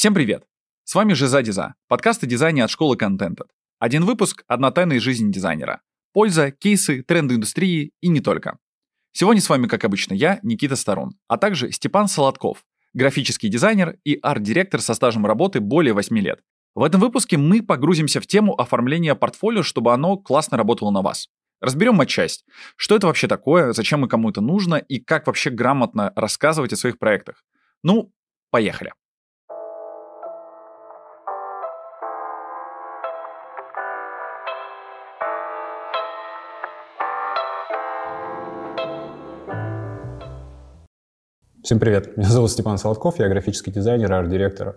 Всем привет! С вами Жиза Диза, подкаст о дизайне от школы контента. Один выпуск – одна тайна из жизни дизайнера. Польза, кейсы, тренды индустрии и не только. Сегодня с вами, как обычно, я, Никита Сторон, а также Степан Солодков, графический дизайнер и арт-директор со стажем работы более 8 лет. В этом выпуске мы погрузимся в тему оформления портфолио, чтобы оно классно работало на вас. Разберем матчасть. Что это вообще такое, зачем и кому это нужно, и как вообще грамотно рассказывать о своих проектах. Ну, поехали. Всем привет, меня зовут Степан Солодков, я графический дизайнер, арт-директор.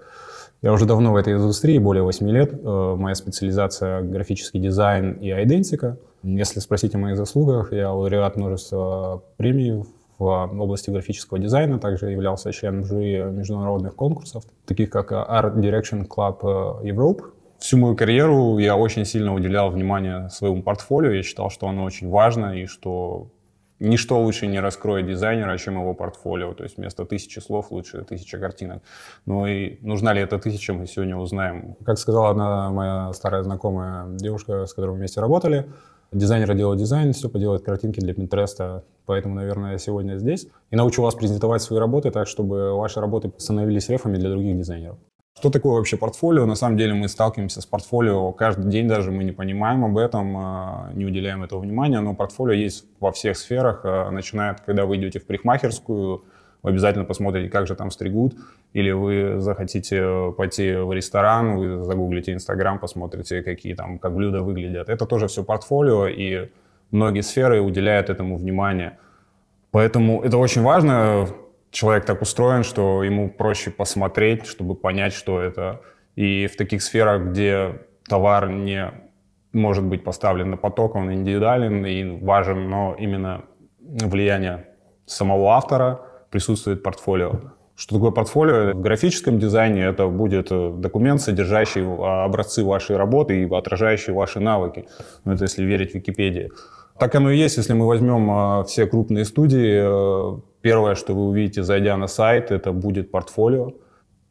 Я уже давно в этой индустрии, более 8 лет. Э, моя специализация — графический дизайн и айдентика. Если спросить о моих заслугах, я лауреат множества премий в области графического дизайна, также являлся членом жюри международных конкурсов, таких как Art Direction Club Europe. Всю мою карьеру я очень сильно уделял внимание своему портфолио. Я считал, что оно очень важно и что ничто лучше не раскроет дизайнера, чем его портфолио. То есть вместо тысячи слов лучше тысяча картинок. Ну и нужна ли эта тысяча, мы сегодня узнаем. Как сказала одна моя старая знакомая девушка, с которой мы вместе работали, дизайнеры делают дизайн, все поделают картинки для Пинтреста. Поэтому, наверное, я сегодня здесь. И научу вас презентовать свои работы так, чтобы ваши работы становились рефами для других дизайнеров. Что такое вообще портфолио? На самом деле мы сталкиваемся с портфолио каждый день, даже мы не понимаем об этом, а, не уделяем этого внимания, но портфолио есть во всех сферах, а, начиная, когда вы идете в парикмахерскую, вы обязательно посмотрите, как же там стригут, или вы захотите пойти в ресторан, вы загуглите Инстаграм, посмотрите, какие там, как блюда выглядят. Это тоже все портфолио, и многие сферы уделяют этому внимание. Поэтому это очень важно, человек так устроен, что ему проще посмотреть, чтобы понять, что это. И в таких сферах, где товар не может быть поставлен на поток, он индивидуален и важен, но именно влияние самого автора присутствует портфолио. Что такое портфолио? В графическом дизайне это будет документ, содержащий образцы вашей работы и отражающий ваши навыки. Ну, это если верить Википедии. Так оно и есть, если мы возьмем а, все крупные студии, э, Первое, что вы увидите, зайдя на сайт, это будет портфолио.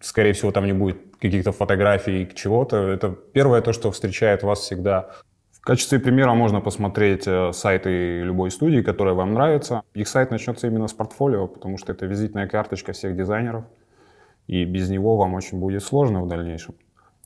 Скорее всего, там не будет каких-то фотографий чего-то. Это первое то, что встречает вас всегда. В качестве примера можно посмотреть э, сайты любой студии, которая вам нравится. Их сайт начнется именно с портфолио, потому что это визитная карточка всех дизайнеров. И без него вам очень будет сложно в дальнейшем.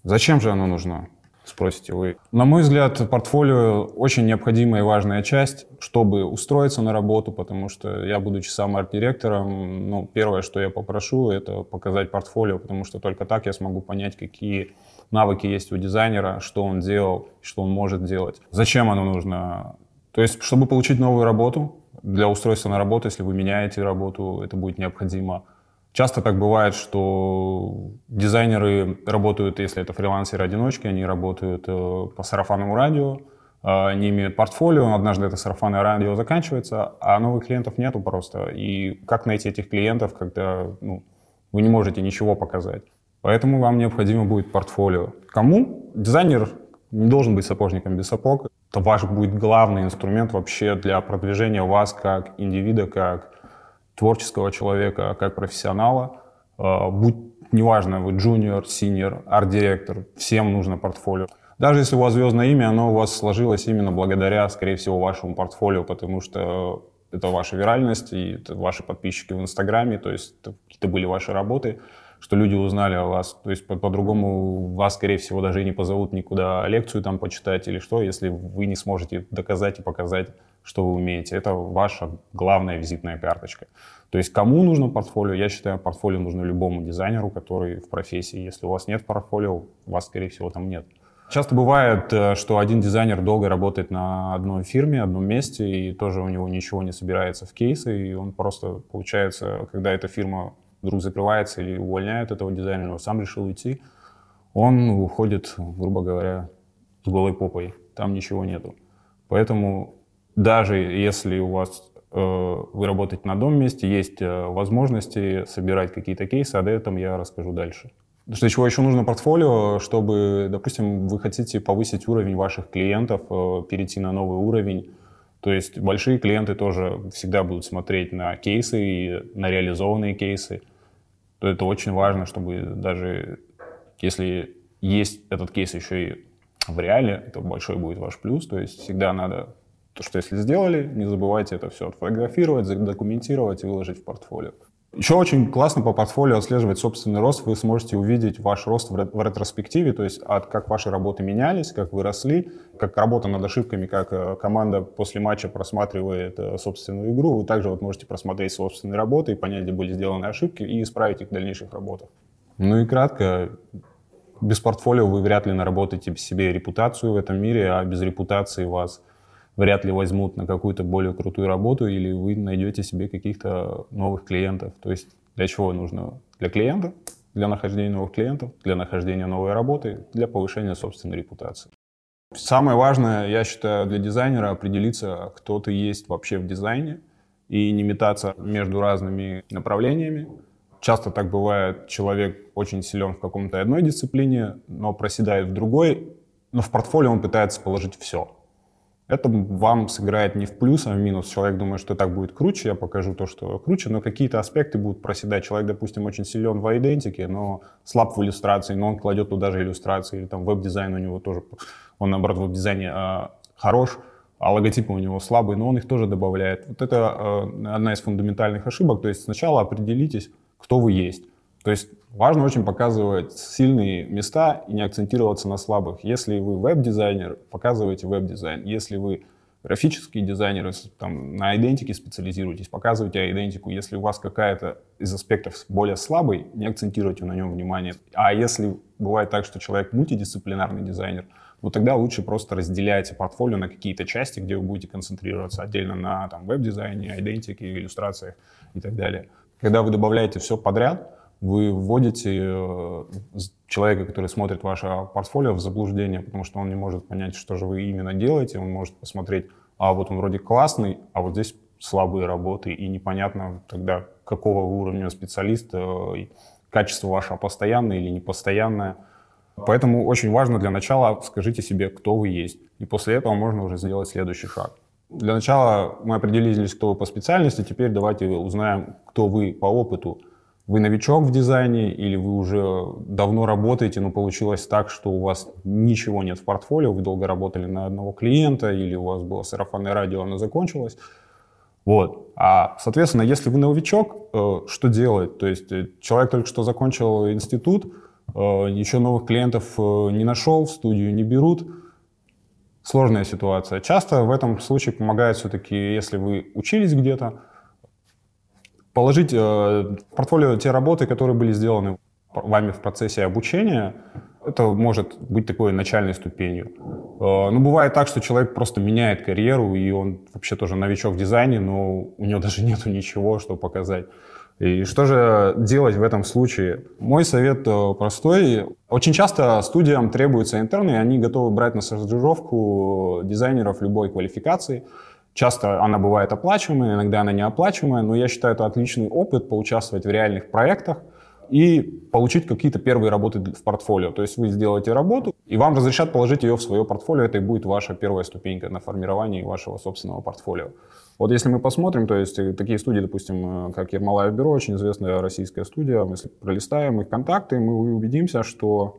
Зачем же оно нужно? Спросите вы. На мой взгляд, портфолио очень необходимая и важная часть, чтобы устроиться на работу, потому что я, будучи сам арт-директором, ну, первое, что я попрошу, это показать портфолио, потому что только так я смогу понять, какие навыки есть у дизайнера, что он делал, что он может делать. Зачем оно нужно? То есть, чтобы получить новую работу, для устройства на работу, если вы меняете работу, это будет необходимо. Часто так бывает, что дизайнеры работают, если это фрилансеры-одиночки, они работают э, по сарафанному радио, э, они имеют портфолио, однажды это сарафанное радио заканчивается, а новых клиентов нету просто. И как найти этих клиентов, когда ну, вы не можете ничего показать? Поэтому вам необходимо будет портфолио. Кому? Дизайнер не должен быть сапожником без сапог. Это ваш будет главный инструмент вообще для продвижения вас как индивида, как творческого человека, как профессионала. А, будь неважно, вы джуниор, синьор, арт-директор, всем нужно портфолио. Даже если у вас звездное имя, оно у вас сложилось именно благодаря, скорее всего, вашему портфолио, потому что это ваша виральность, и это ваши подписчики в Инстаграме, то есть какие-то были ваши работы, что люди узнали о вас. То есть по-другому вас, скорее всего, даже и не позовут никуда лекцию там почитать или что, если вы не сможете доказать и показать что вы умеете. Это ваша главная визитная карточка. То есть кому нужно портфолио? Я считаю, портфолио нужно любому дизайнеру, который в профессии. Если у вас нет портфолио, у вас, скорее всего, там нет. Часто бывает, э, что один дизайнер долго работает на одной фирме, одном месте, и тоже у него ничего не собирается в кейсы, и он просто, получается, когда эта фирма вдруг закрывается или увольняют этого дизайнера, он сам решил уйти, он уходит, грубо говоря, с голой попой, там ничего нету. Поэтому даже если у вас э, вы работаете на одном месте, есть э, возможности собирать какие-то кейсы, об этом я расскажу дальше. Для чего еще нужно портфолио, чтобы, допустим, вы хотите повысить уровень ваших клиентов, э, перейти на новый уровень. То есть большие клиенты тоже всегда будут смотреть на кейсы и на реализованные кейсы. То это очень важно, чтобы даже Если есть этот кейс еще и в реале, это большой будет ваш плюс. То есть всегда надо то, что если сделали, не забывайте это все отфотографировать, задокументировать и выложить в портфолио. Еще очень классно по портфолио отслеживать собственный рост. Вы сможете увидеть ваш рост в, ретроспективе, то есть от как ваши работы менялись, как вы росли, как работа над ошибками, как э, команда после матча просматривает э, собственную игру. Вы также вот можете просмотреть собственные работы и понять, где были сделаны ошибки и исправить их в дальнейших работах. Ну и кратко, без портфолио вы вряд ли наработаете себе репутацию в этом мире, а без репутации вас вряд ли возьмут на какую-то более крутую работу, или вы найдете себе каких-то новых клиентов. То есть для чего нужно? Для клиента, для нахождения новых клиентов, для нахождения новой работы, для повышения собственной репутации. Самое важное, я считаю, для дизайнера определиться, кто ты есть вообще в дизайне, и не метаться между разными направлениями. Часто так бывает, человек очень силен в каком-то одной дисциплине, но проседает в другой, но в портфолио он пытается положить все. Это вам сыграет не в плюс, а в минус. Человек думает, что так будет круче, я покажу то, что круче, но какие-то аспекты будут проседать. Человек, допустим, очень силен в идентике, но слаб в иллюстрации, но он кладет туда же иллюстрации, или там веб-дизайн у него тоже, он, наоборот, в веб-дизайне э, хорош, а логотипы у него слабые, но он их тоже добавляет. Вот это э, одна из фундаментальных ошибок. То есть сначала определитесь, кто вы есть. То есть важно очень показывать сильные места и не акцентироваться на слабых. Если вы веб-дизайнер, показывайте веб-дизайн. Если вы графический дизайнер, там, на идентике специализируетесь, показывайте идентику. Если у вас какая-то из аспектов более слабый, не акцентируйте на нем внимание. А если бывает так, что человек мультидисциплинарный дизайнер, ну тогда лучше просто разделяйте портфолио на какие-то части, где вы будете концентрироваться отдельно на веб-дизайне, идентике, иллюстрациях и так далее. Когда вы добавляете все подряд, вы вводите э, человека, который смотрит ваше портфолио, в заблуждение, потому что он не может понять, что же вы именно делаете. Он может посмотреть, а вот он вроде классный, а вот здесь слабые работы, и непонятно тогда, какого уровня специалиста, э, качество ваше постоянное или непостоянное. Поэтому очень важно для начала скажите себе, кто вы есть. И после этого можно уже сделать следующий шаг. Для начала мы определились, кто вы по специальности, теперь давайте узнаем, кто вы по опыту вы новичок в дизайне или вы уже давно работаете, но получилось так, что у вас ничего нет в портфолио, вы долго работали на одного клиента или у вас было сарафанное радио, оно закончилось. Вот. А, соответственно, если вы новичок, э, что делать? То есть э, человек только что закончил институт, э, еще новых клиентов не нашел, в студию не берут. Сложная ситуация. Часто в этом случае помогает все-таки, если вы учились где-то, положить э, в портфолио те работы, которые были сделаны вами в процессе обучения, это может быть такой начальной ступенью. Э, но бывает так, что человек просто меняет карьеру, и он вообще тоже новичок в дизайне, но у него даже нету ничего, что показать. И что же делать в этом случае? Мой совет э, простой. Очень часто студиям требуются интерны, и они готовы брать на стажировку дизайнеров любой квалификации. Часто она бывает оплачиваемая, иногда она неоплачиваемая, но я считаю это отличный опыт поучаствовать в реальных проектах и получить какие-то первые работы в портфолио. То есть вы сделаете работу, и вам разрешат положить ее в свое портфолио. Это и будет ваша первая ступенька на формировании вашего собственного портфолио. Вот если мы посмотрим, то есть э, такие студии, допустим, э, как Ермолаев Бюро, очень известная российская студия, мы если пролистаем их контакты, мы убедимся, что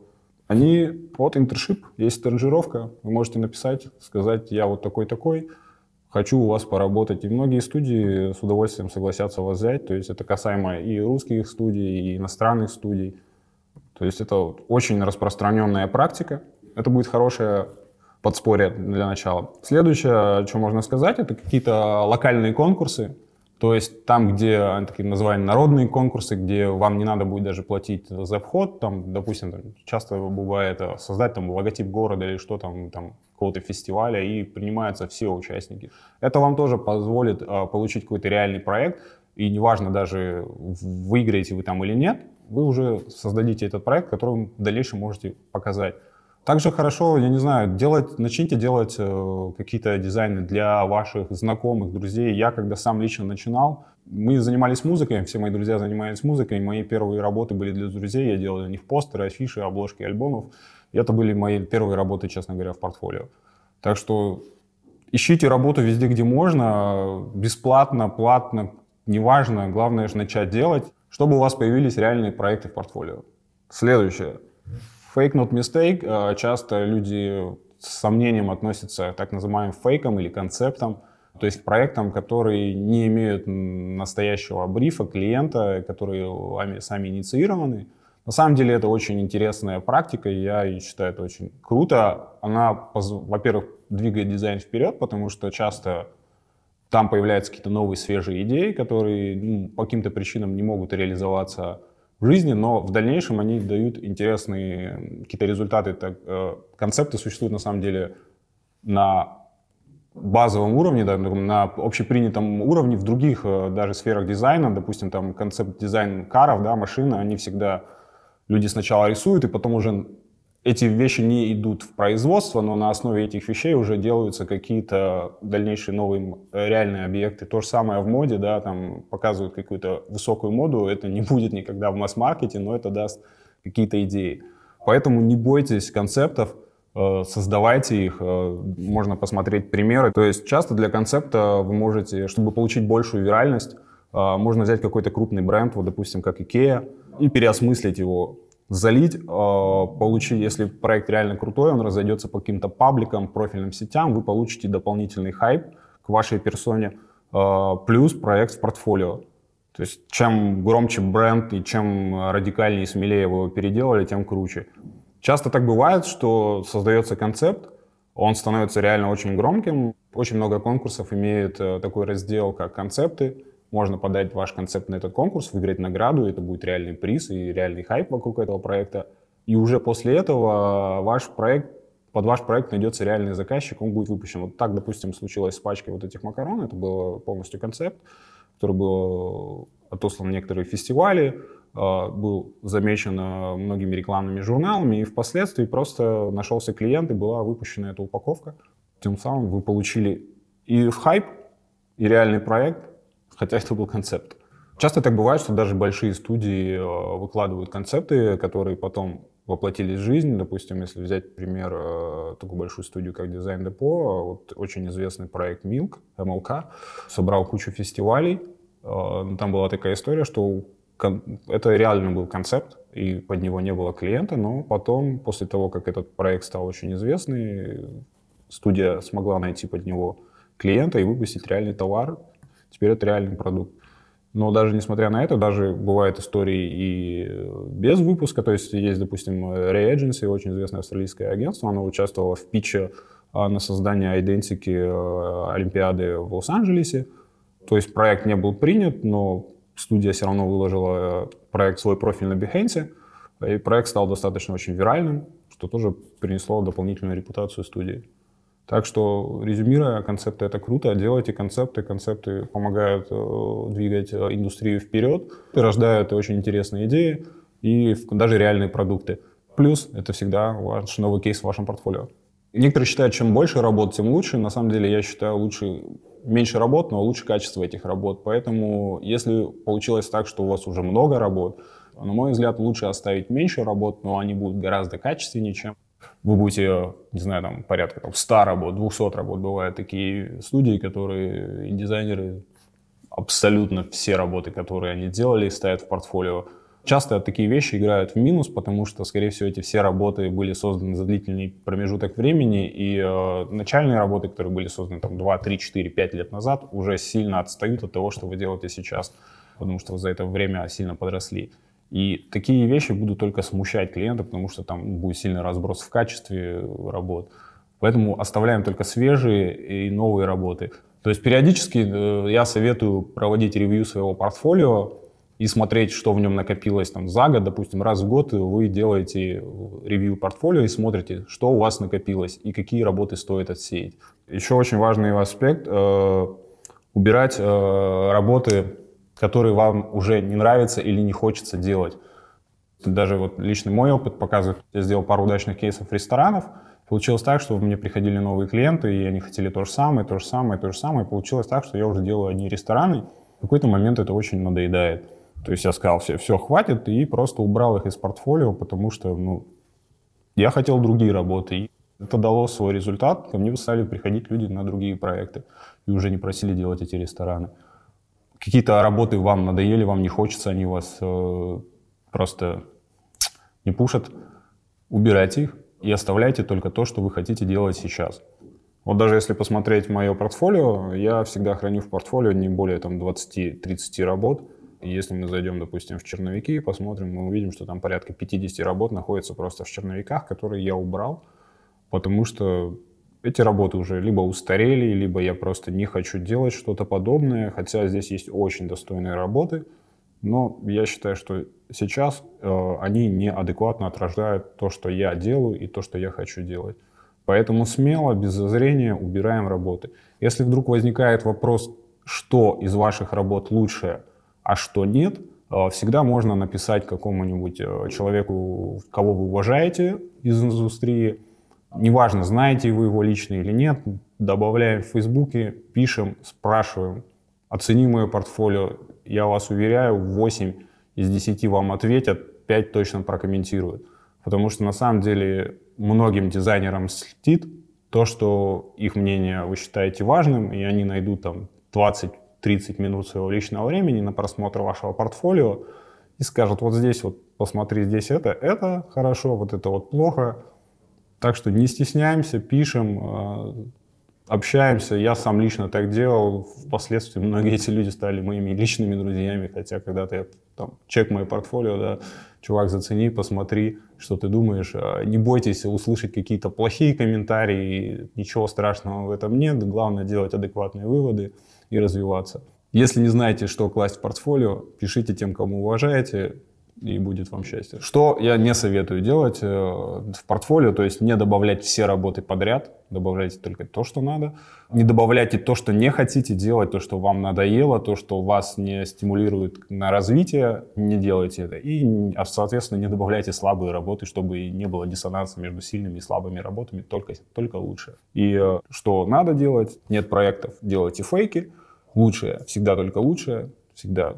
они, вот интершип, есть стажировка, вы можете написать, сказать, я вот такой-такой, хочу у вас поработать. И многие студии с удовольствием согласятся вас взять. То есть это касаемо и русских студий, и иностранных студий. То есть это очень распространенная практика. Это будет хорошее подспорье для начала. Следующее, что можно сказать, это какие-то локальные конкурсы. То есть там, где такие называемые народные конкурсы, где вам не надо будет даже платить за вход, там, допустим, там, часто бывает э, создать там логотип города или что там, там какого-то фестиваля, и принимаются все участники. Это вам тоже позволит э, получить какой-то реальный проект, и неважно даже выиграете вы там или нет, вы уже создадите этот проект, который в дальнейшем можете показать. Также хорошо, я не знаю, делать, начните делать э, какие-то дизайны для ваших знакомых, друзей. Я, когда сам лично начинал, мы занимались музыкой, все мои друзья занимались музыкой, мои первые работы были для друзей, я делал для них постеры, афиши, обложки альбомов. И это были мои первые работы, честно говоря, в портфолио. Так что ищите работу везде, где можно, бесплатно, платно, неважно, главное же начать делать, чтобы у вас появились реальные проекты в портфолио. Следующее. Fake not mistake. Э, часто люди с сомнением относятся к так называемым фейкам или концептам, то есть к проектам, которые не имеют настоящего брифа клиента, которые сами инициированы. На самом деле это очень интересная практика, я считаю это очень круто. Она, во-первых, двигает дизайн вперед, потому что часто там появляются какие-то новые свежие идеи, которые ну, по каким-то причинам не могут реализоваться в жизни, но в дальнейшем они дают интересные какие-то результаты. Так, э, концепты существуют на самом деле на базовом уровне, да, на общепринятом уровне в других э, даже сферах дизайна, допустим, там концепт дизайн каров, да, машины, они всегда люди сначала рисуют и потом уже эти вещи не идут в производство, но на основе этих вещей уже делаются какие-то дальнейшие новые реальные объекты. То же самое в моде, да, там показывают какую-то высокую моду, это не будет никогда в масс-маркете, но это даст какие-то идеи. Поэтому не бойтесь концептов, э, создавайте их, э, можно посмотреть примеры. То есть часто для концепта вы можете, чтобы получить большую виральность, э, можно взять какой-то крупный бренд, вот, допустим, как IKEA, и переосмыслить его залить, э, получить, если проект реально крутой, он разойдется по каким-то пабликам, профильным сетям, вы получите дополнительный хайп к вашей персоне, э, плюс проект в портфолио. То есть чем громче бренд и чем радикальнее и смелее вы его переделали, тем круче. Часто так бывает, что создается концепт, он становится реально очень громким. Очень много конкурсов имеет э, такой раздел, как концепты можно подать ваш концепт на этот конкурс, выиграть награду, это будет реальный приз и реальный хайп вокруг этого проекта. И уже после этого ваш проект, под ваш проект найдется реальный заказчик, он будет выпущен. Вот так, допустим, случилось с пачкой вот этих макарон, это был полностью концепт, который был отослан в некоторые фестивали, а, был замечен а, многими рекламными журналами, и впоследствии просто нашелся клиент, и была выпущена эта упаковка. Тем самым вы получили и хайп, и реальный проект, хотя это был концепт. Часто так бывает, что даже большие студии э, выкладывают концепты, которые потом воплотились в жизнь. Допустим, если взять пример э, такую большую студию, как Design Depot, вот очень известный проект Milk, MLK, собрал кучу фестивалей. Э, там была такая история, что это реально был концепт, и под него не было клиента, но потом, после того, как этот проект стал очень известный, студия смогла найти под него клиента и выпустить реальный товар, Теперь это реальный продукт. Но даже несмотря на это, даже бывают истории и без выпуска. То есть есть, допустим, Ray Agency, очень известное австралийское агентство. Оно участвовало в питче а, на создание идентики э, Олимпиады в Лос-Анджелесе. То есть проект не был принят, но студия все равно выложила э, проект свой профиль на Behance, и проект стал достаточно очень виральным, что тоже принесло дополнительную репутацию студии. Так что, резюмируя, концепты это круто, делайте концепты, концепты помогают э, двигать э, индустрию вперед, рождают очень интересные идеи и даже реальные продукты. Плюс это всегда ваш новый кейс в вашем портфолио. Некоторые считают, чем больше работ, тем лучше. На самом деле я считаю лучше меньше работ, но лучше качество этих работ. Поэтому если получилось так, что у вас уже много работ, на мой взгляд, лучше оставить меньше работ, но они будут гораздо качественнее, чем вы будете, не знаю, там порядка там, 100 работ, 200 работ. Бывают такие студии, которые и дизайнеры абсолютно все работы, которые они делали, ставят в портфолио. Часто такие вещи играют в минус, потому что, скорее всего, эти все работы были созданы за длительный промежуток времени, и э, начальные работы, которые были созданы там 2, 3, 4, 5 лет назад, уже сильно отстают от того, что вы делаете сейчас, потому что вы за это время сильно подросли. И такие вещи будут только смущать клиента, потому что там будет сильный разброс в качестве работ. Поэтому оставляем только свежие и новые работы. То есть периодически э, я советую проводить ревью своего портфолио и смотреть, что в нем накопилось там, за год. Допустим, раз в год вы делаете ревью портфолио и смотрите, что у вас накопилось и какие работы стоит отсеять. Еще очень важный аспект э, — убирать э, работы которые вам уже не нравятся или не хочется делать. Даже вот личный мой опыт показывает, я сделал пару удачных кейсов ресторанов, Получилось так, что мне приходили новые клиенты, и они хотели то же самое, то же самое, то же самое. Получилось так, что я уже делаю одни рестораны. В какой-то момент это очень надоедает. То есть я сказал, все, все, хватит, и просто убрал их из портфолио, потому что, ну, я хотел другие работы. И это дало свой результат. Ко мне стали приходить люди на другие проекты и уже не просили делать эти рестораны какие-то работы вам надоели, вам не хочется, они вас э, просто не пушат. убирайте их и оставляйте только то, что вы хотите делать сейчас. Вот даже если посмотреть мое портфолио, я всегда храню в портфолио не более там 20-30 работ. И если мы зайдем, допустим, в черновики и посмотрим, мы увидим, что там порядка 50 работ находится просто в черновиках, которые я убрал, потому что эти работы уже либо устарели, либо я просто не хочу делать что-то подобное, хотя здесь есть очень достойные работы, но я считаю, что сейчас э, они неадекватно отражают то, что я делаю и то, что я хочу делать. Поэтому смело, без зазрения убираем работы. Если вдруг возникает вопрос, что из ваших работ лучше, а что нет, э, всегда можно написать какому-нибудь э, человеку, кого вы уважаете из индустрии. Неважно, знаете вы его лично или нет, добавляем в Фейсбуке, пишем, спрашиваем. Оцени мое портфолио. Я вас уверяю, 8 из 10 вам ответят, 5 точно прокомментируют. Потому что на самом деле многим дизайнерам слетит то, что их мнение вы считаете важным, и они найдут там 20-30 минут своего личного времени на просмотр вашего портфолио и скажут, вот здесь вот посмотри, здесь это, это хорошо, вот это вот плохо. Так что не стесняемся, пишем, э, общаемся. Я сам лично так делал. Впоследствии многие эти люди стали моими личными друзьями, хотя когда-то я там, чек мое портфолио, да, чувак, зацени, посмотри, что ты думаешь. А, не бойтесь услышать какие-то плохие комментарии, ничего страшного в этом нет. Главное делать адекватные выводы и развиваться. Если не знаете, что класть в портфолио, пишите тем, кому уважаете, и будет вам счастье. Что я не советую делать э, в портфолио, то есть не добавлять все работы подряд, добавляйте только то, что надо. Не добавляйте то, что не хотите делать, то, что вам надоело, то, что вас не стимулирует на развитие, не делайте это. И, а, соответственно, не добавляйте слабые работы, чтобы не было диссонанса между сильными и слабыми работами, только, только лучше. И э, что надо делать? Нет проектов, делайте фейки. Лучшее, всегда только лучшее, всегда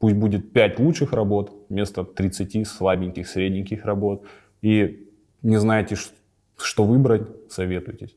Пусть будет 5 лучших работ вместо 30 слабеньких, средненьких работ. И не знаете, что выбрать, советуйтесь.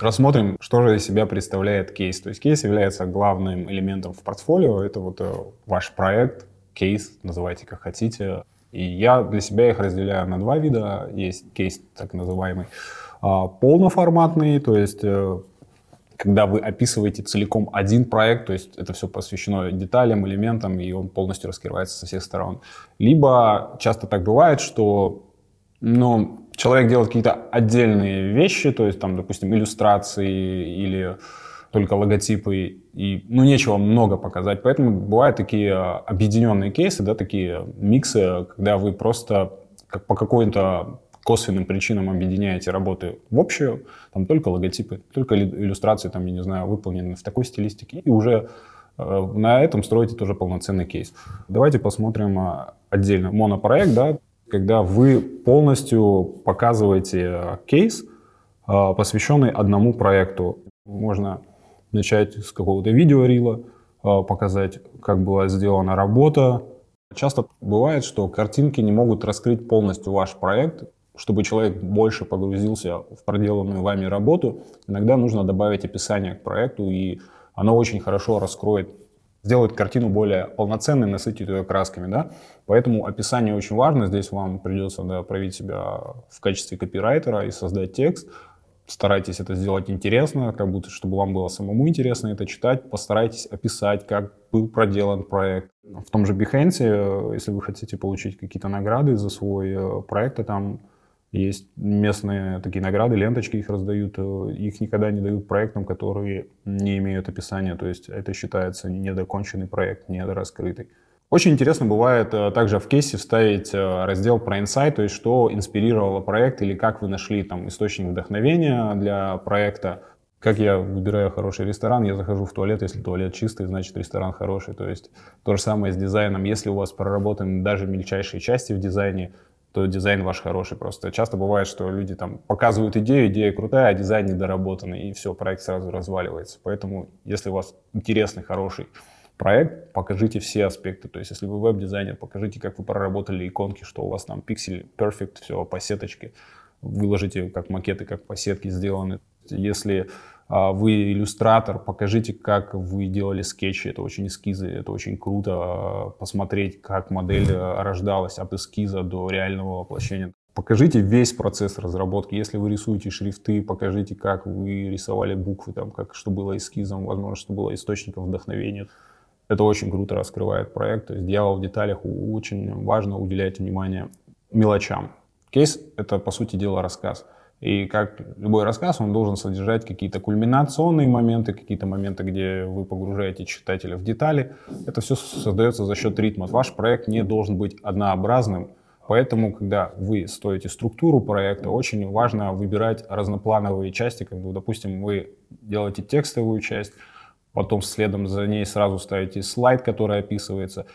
Рассмотрим, что же из себя представляет кейс. То есть кейс является главным элементом в портфолио. Это вот э, ваш проект, кейс, называйте как хотите. И я для себя их разделяю на два вида. Есть кейс так называемый а, полноформатный, то есть э, когда вы описываете целиком один проект, то есть это все посвящено деталям, элементам, и он полностью раскрывается со всех сторон. Либо часто так бывает, что ну, человек делает какие-то отдельные вещи, то есть там, допустим, иллюстрации или только логотипы, и, ну, нечего много показать. Поэтому бывают такие а, объединенные кейсы, да, такие миксы, когда вы просто как по какой-то косвенным причинам объединяете работы в общую, там только логотипы, только иллюстрации, там, я не знаю, выполнены в такой стилистике, и уже э, на этом строите тоже полноценный кейс. Давайте посмотрим а, отдельно монопроект, да, когда вы полностью показываете а, кейс, посвященный одному проекту. Можно начать с какого-то видеорила, а, показать, как была сделана работа. Часто бывает, что картинки не могут раскрыть полностью ваш проект, чтобы человек больше погрузился в проделанную вами работу, иногда нужно добавить описание к проекту, и оно очень хорошо раскроет, сделает картину более полноценной, насытит ее красками. Да? Поэтому описание очень важно. Здесь вам придется да, проявить себя в качестве копирайтера и создать текст старайтесь это сделать интересно, как будто чтобы вам было самому интересно это читать. Постарайтесь описать, как был проделан проект. В том же Behance, э, если вы хотите получить какие-то награды за свой э, проект, то там есть местные такие награды, ленточки их раздают. Э, их никогда не дают проектам, которые не имеют описания. То есть это считается недоконченный проект, недораскрытый. Очень интересно бывает э, также в кейсе вставить э, раздел про инсайт, то есть что инспирировало проект или как вы нашли там источник вдохновения для проекта. Как я выбираю хороший ресторан, я захожу в туалет, если туалет чистый, значит ресторан хороший. То есть то же самое с дизайном. Если у вас проработаны даже мельчайшие части в дизайне, то дизайн ваш хороший. Просто часто бывает, что люди там показывают идею, идея крутая, а дизайн недоработанный, и все, проект сразу разваливается. Поэтому, если у вас интересный, хороший проект, покажите все аспекты. То есть, если вы веб-дизайнер, покажите, как вы проработали иконки, что у вас там пиксель perfect, все по сеточке. Выложите как макеты, как по сетке сделаны. Если а, вы иллюстратор, покажите, как вы делали скетчи, это очень эскизы, это очень круто а, посмотреть, как модель а, рождалась от эскиза до реального воплощения. Покажите весь процесс разработки. Если вы рисуете шрифты, покажите, как вы рисовали буквы, там, как, что было эскизом, возможно, что было источником вдохновения. Это очень круто раскрывает проект. То есть дьявол в деталях очень важно уделять внимание мелочам. Кейс — это, по сути дела, рассказ. И как любой рассказ, он должен содержать какие-то кульминационные моменты, какие-то моменты, где вы погружаете читателя в детали. Это все создается за счет ритма. Ваш проект не должен быть однообразным, Поэтому, когда вы строите структуру проекта, очень важно выбирать разноплановые части. Как допустим, вы делаете текстовую часть, потом следом за ней сразу ставите слайд, который описывается,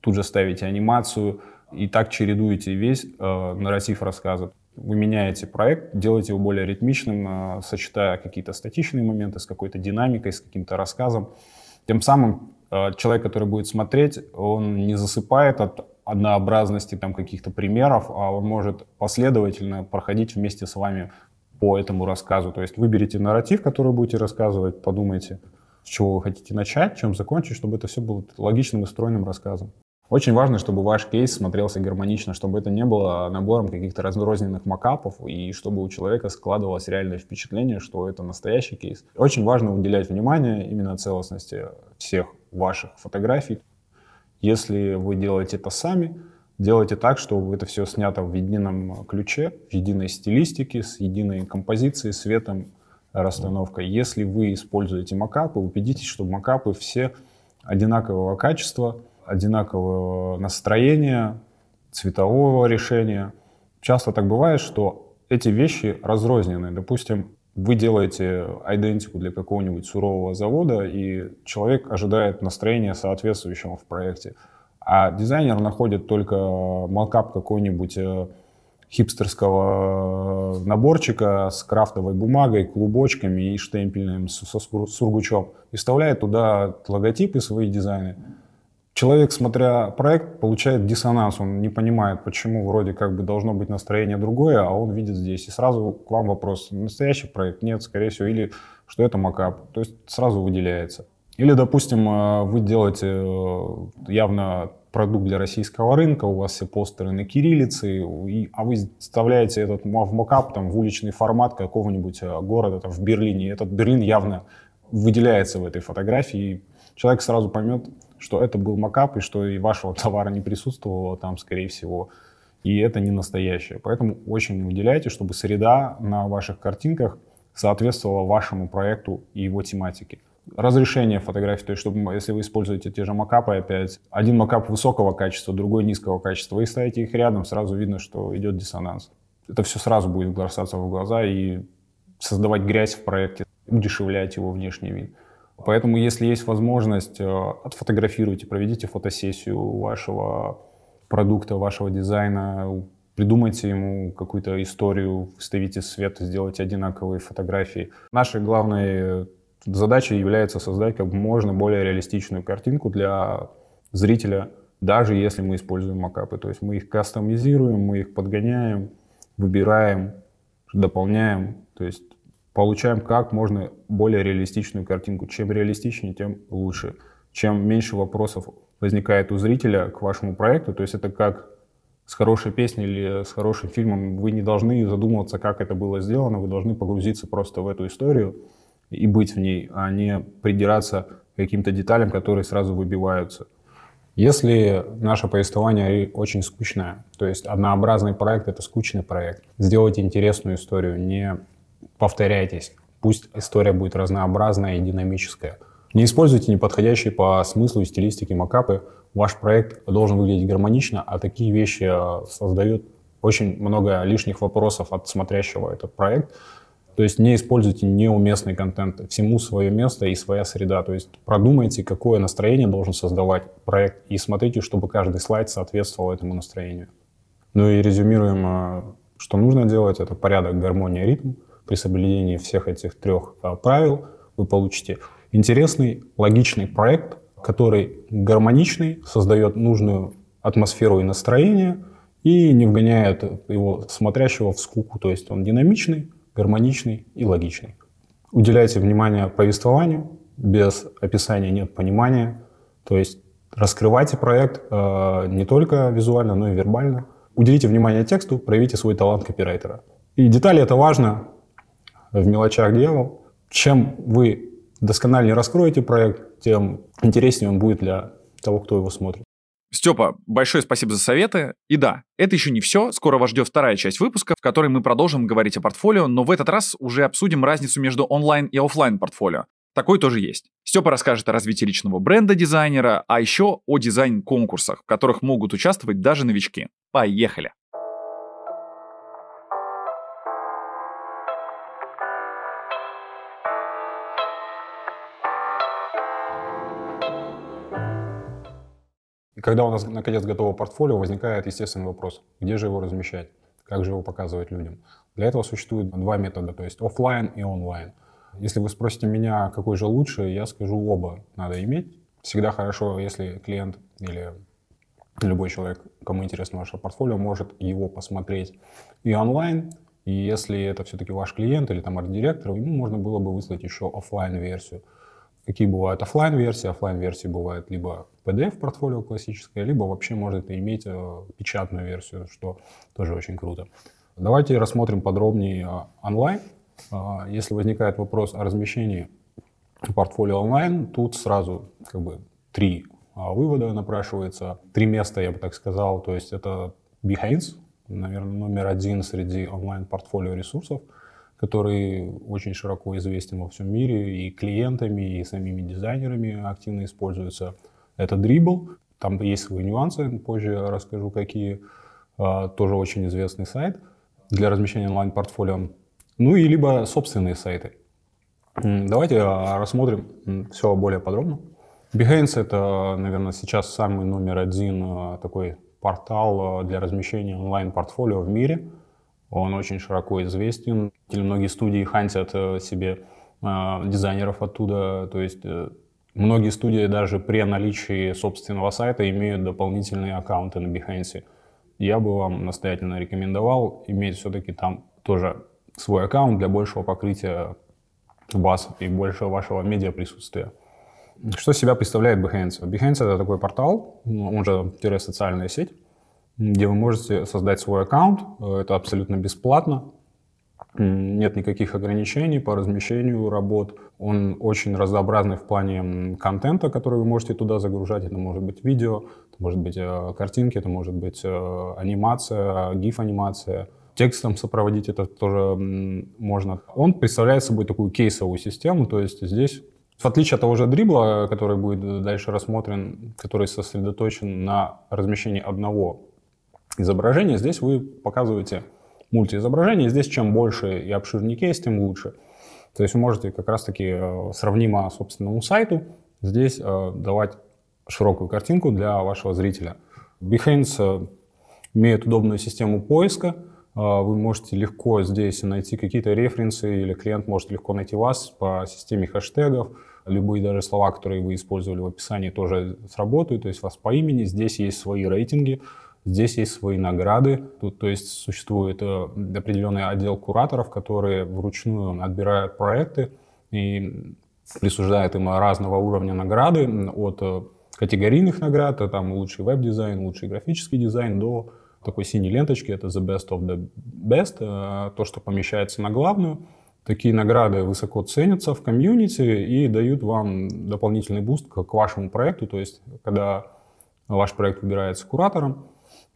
тут же ставите анимацию, и так чередуете весь э, нарратив рассказа. Вы меняете проект, делаете его более ритмичным, э, сочетая какие-то статичные моменты с какой-то динамикой, с каким-то рассказом. Тем самым э, человек, который будет смотреть, он не засыпает от однообразности там каких-то примеров, а он может последовательно проходить вместе с вами по этому рассказу. То есть выберите нарратив, который будете рассказывать, подумайте, с чего вы хотите начать, чем закончить, чтобы это все было логичным и стройным рассказом. Очень важно, чтобы ваш кейс смотрелся гармонично, чтобы это не было набором каких-то разрозненных макапов, и чтобы у человека складывалось реальное впечатление, что это настоящий кейс. Очень важно уделять внимание именно целостности всех ваших фотографий. Если вы делаете это сами, делайте так, чтобы это все снято в едином ключе, в единой стилистике, с единой композицией, светом, расстановкой. Если вы используете макапы, убедитесь, что макапы все одинакового качества, одинакового настроения, цветового решения. Часто так бывает, что эти вещи разрознены. Допустим, вы делаете идентику для какого-нибудь сурового завода, и человек ожидает настроения соответствующего в проекте. А дизайнер находит только макап какой-нибудь э, хипстерского наборчика с крафтовой бумагой, клубочками и штемпельным со сургучом и вставляет туда логотипы, свои дизайны. Человек, смотря проект, получает диссонанс, он не понимает, почему вроде как бы должно быть настроение другое, а он видит здесь. И сразу к вам вопрос, настоящий проект? Нет, скорее всего, или что это макап, то есть сразу выделяется. Или, допустим, э, вы делаете э, явно продукт для российского рынка, у вас все постеры на кириллице, и, а вы вставляете этот в макап там, в уличный формат какого-нибудь э, города там, в Берлине. Этот Берлин явно выделяется в этой фотографии, человек сразу поймет, что это был макап, и что и вашего товара не присутствовало там, скорее всего, и это не настоящее. Поэтому очень уделяйте, чтобы среда на ваших картинках соответствовала вашему проекту и его тематике. Разрешение фотографий, то есть чтобы, если вы используете те же макапы, опять, один макап высокого качества, другой низкого качества, вы ставите их рядом, сразу видно, что идет диссонанс. Это все сразу будет бросаться в глаза и создавать грязь в проекте, удешевлять его внешний вид. Поэтому, если есть возможность, э, отфотографируйте, проведите фотосессию вашего продукта, вашего дизайна, придумайте ему какую-то историю, вставите свет, сделайте одинаковые фотографии. Нашей главной задачей является создать как можно более реалистичную картинку для зрителя, даже если мы используем макапы. То есть мы их кастомизируем, мы их подгоняем, выбираем, дополняем. То есть получаем как можно более реалистичную картинку. Чем реалистичнее, тем лучше. Чем меньше вопросов возникает у зрителя к вашему проекту, то есть это как с хорошей песней или с хорошим фильмом, вы не должны задумываться, как это было сделано, вы должны погрузиться просто в эту историю и быть в ней, а не придираться к каким-то деталям, которые сразу выбиваются. Если наше повествование очень скучное, то есть однообразный проект — это скучный проект, сделайте интересную историю, не повторяйтесь. Пусть история будет разнообразная и динамическая. Не используйте неподходящие по смыслу и стилистике макапы. Ваш проект должен выглядеть гармонично, а такие вещи э, создают очень много лишних вопросов от смотрящего этот проект. То есть не используйте неуместный контент. Всему свое место и своя среда. То есть продумайте, какое настроение должен создавать проект, и смотрите, чтобы каждый слайд соответствовал этому настроению. Ну и резюмируем, э, что нужно делать. Это порядок, гармония, ритм – при соблюдении всех этих трех а, правил вы получите интересный, логичный проект, который гармоничный, создает нужную атмосферу и настроение и не вгоняет его смотрящего в скуку. То есть он динамичный, гармоничный и логичный. Уделяйте внимание повествованию, без описания нет понимания. То есть раскрывайте проект э, не только визуально, но и вербально. Уделите внимание тексту, проявите свой талант копирайтера. И детали это важно, в мелочах дьявол. Чем вы доскональнее раскроете проект, тем интереснее он будет для того, кто его смотрит. Степа, большое спасибо за советы. И да, это еще не все. Скоро вас ждет вторая часть выпуска, в которой мы продолжим говорить о портфолио, но в этот раз уже обсудим разницу между онлайн и офлайн портфолио. Такой тоже есть. Степа расскажет о развитии личного бренда дизайнера, а еще о дизайн-конкурсах, в которых могут участвовать даже новички. Поехали! И когда у нас наконец готово портфолио, возникает естественный вопрос, где же его размещать, как же его показывать людям. Для этого существует два метода, то есть офлайн и онлайн. Если вы спросите меня, какой же лучше, я скажу оба надо иметь. Всегда хорошо, если клиент или любой человек, кому интересно ваше портфолио, может его посмотреть и онлайн, и если это все-таки ваш клиент или там арт-директор, ему можно было бы выслать еще офлайн версию Какие бывают офлайн версии офлайн версии бывают либо PDF-портфолио классическое, либо вообще может иметь э, печатную версию, что тоже очень круто. Давайте рассмотрим подробнее э, онлайн. Э, если возникает вопрос о размещении портфолио онлайн, тут сразу как бы три вывода напрашивается. Три места, я бы так сказал. То есть это Behance, наверное, номер один среди онлайн-портфолио ресурсов – который очень широко известен во всем мире и клиентами, и самими дизайнерами активно используется. Это Dribble. Там есть свои нюансы, позже расскажу, какие. А, тоже очень известный сайт для размещения онлайн-портфолио. Ну и либо собственные сайты. Давайте а, рассмотрим все более подробно. Behance — это, наверное, сейчас самый номер один а, такой портал для размещения онлайн-портфолио в мире. Он очень широко известен. Многие студии хантят э, себе дизайнеров оттуда. То есть э, многие студии даже при наличии собственного сайта имеют дополнительные аккаунты на Behance. Я бы вам настоятельно рекомендовал иметь все-таки там тоже свой аккаунт для большего покрытия вас и большего вашего медиа присутствия. Что себя представляет Behance? Behance — это такой портал, он же социальная сеть, где вы можете создать свой аккаунт. Это абсолютно бесплатно. Нет никаких ограничений по размещению работ. Он очень разнообразный в плане контента, который вы можете туда загружать. Это может быть видео, это может быть э, картинки, это может быть э, анимация, гиф-анимация. Текстом сопроводить это тоже можно. Он представляет собой такую кейсовую систему, то есть здесь в отличие от того же дрибла, который будет дальше рассмотрен, который сосредоточен на размещении одного изображение. Здесь вы показываете мультиизображение. Здесь чем больше и обширнее кейс, тем лучше. То есть вы можете как раз-таки э, сравнимо собственному сайту здесь э, давать широкую картинку для вашего зрителя. Behance э, имеет удобную систему поиска. Вы можете легко здесь найти какие-то референсы, или клиент может легко найти вас по системе хэштегов. Любые даже слова, которые вы использовали в описании, тоже сработают. То есть вас по имени. Здесь есть свои рейтинги. Здесь есть свои награды. Тут, то есть, существует э, определенный отдел кураторов, которые вручную отбирают проекты и присуждают им разного уровня награды от э, категорийных наград, это там лучший веб-дизайн, лучший графический дизайн, до такой синей ленточки, это the best of the best, э, то, что помещается на главную. Такие награды высоко ценятся в комьюнити и дают вам дополнительный буст к вашему проекту. То есть, когда ваш проект выбирается куратором,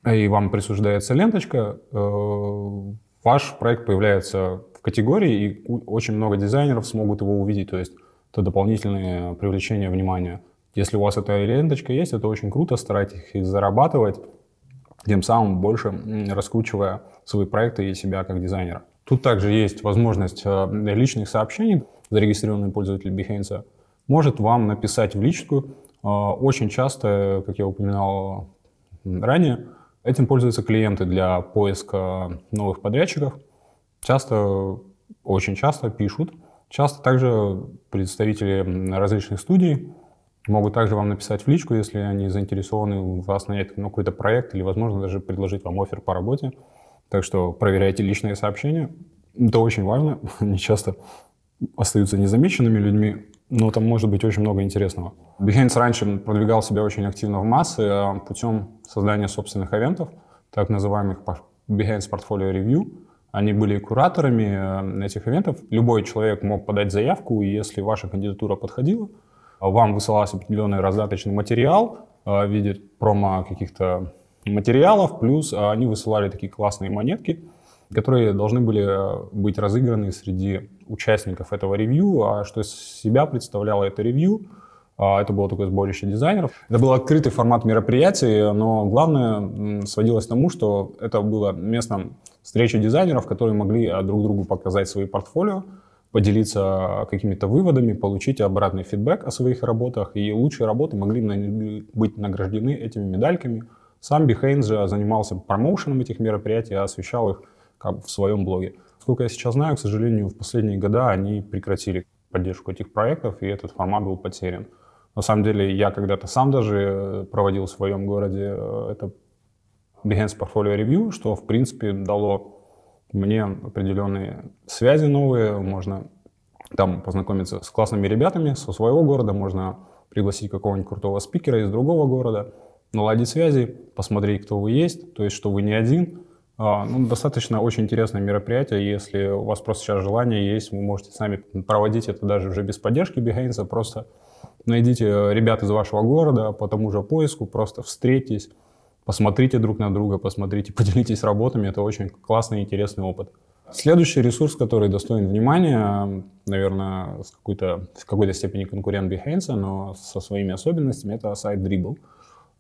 и вам присуждается ленточка, э, ваш проект появляется в категории, и очень много дизайнеров смогут его увидеть, то есть это дополнительное привлечение внимания. Если у вас эта ленточка есть, это очень круто, старайтесь их зарабатывать, тем самым больше раскручивая свои проекты и себя как дизайнера. Тут также есть возможность э, личных сообщений. Зарегистрированный пользователь Behance может вам написать в личку. Э, очень часто, как я упоминал ранее, Этим пользуются клиенты для поиска новых подрядчиков. Часто, очень часто пишут. Часто также представители различных студий могут также вам написать в личку, если они заинтересованы вас нанять на какой-то проект или, возможно, даже предложить вам офер по работе. Так что проверяйте личные сообщения. Это очень важно. Не часто остаются незамеченными людьми, но там может быть очень много интересного. Behance раньше продвигал себя очень активно в массы а, путем создания собственных ивентов, так называемых Behance Portfolio Review. Они были кураторами э, этих ивентов. Любой человек мог подать заявку, и если ваша кандидатура подходила, вам высылался определенный раздаточный материал э, в виде промо каких-то материалов, плюс они высылали такие классные монетки, которые должны были э, быть разыграны среди участников этого ревью. А что из себя представляло это ревью? А, это было такое сборище дизайнеров. Это был открытый формат мероприятий, но главное сводилось к тому, что это было местом встречи дизайнеров, которые могли а, друг другу показать свои портфолио, поделиться какими-то выводами, получить обратный фидбэк о своих работах, и лучшие работы могли быть награждены этими медальками. Сам Behance же занимался промоушеном этих мероприятий, освещал их как в своем блоге. Сколько я сейчас знаю, к сожалению, в последние года они прекратили поддержку этих проектов, и этот формат был потерян. На самом деле, я когда-то сам даже э, проводил в своем городе э, это Behance Portfolio Review, что, в принципе, дало мне определенные связи новые, можно там познакомиться с классными ребятами со своего города, можно пригласить какого-нибудь крутого спикера из другого города, наладить связи, посмотреть, кто вы есть, то есть, что вы не один, ну, достаточно очень интересное мероприятие. Если у вас просто сейчас желание есть, вы можете сами проводить это даже уже без поддержки Behance. Просто найдите ребят из вашего города по тому же поиску, просто встретитесь, посмотрите друг на друга, посмотрите, поделитесь работами. Это очень классный и интересный опыт. Следующий ресурс, который достоин внимания, наверное, с какой-то, в какой-то степени конкурент Behance, но со своими особенностями, это сайт Dribble.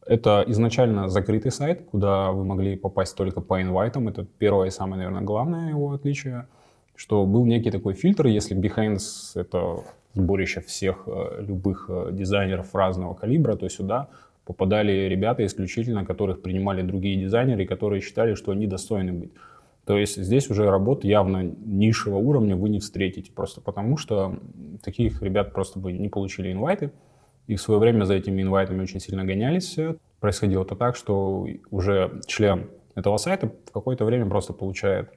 Это изначально закрытый сайт, куда вы могли попасть только по инвайтам. Это первое и самое, наверное, главное его отличие, что был некий такой фильтр, если Behance — это сборище всех э, любых э, дизайнеров разного калибра, то сюда попадали ребята исключительно, которых принимали другие дизайнеры, которые считали, что они достойны быть. То есть здесь уже работ явно низшего уровня вы не встретите, просто потому что таких ребят просто бы не получили инвайты. И в свое время за этими инвайтами очень сильно гонялись. Происходило это так, что уже член этого сайта в какое-то время просто получает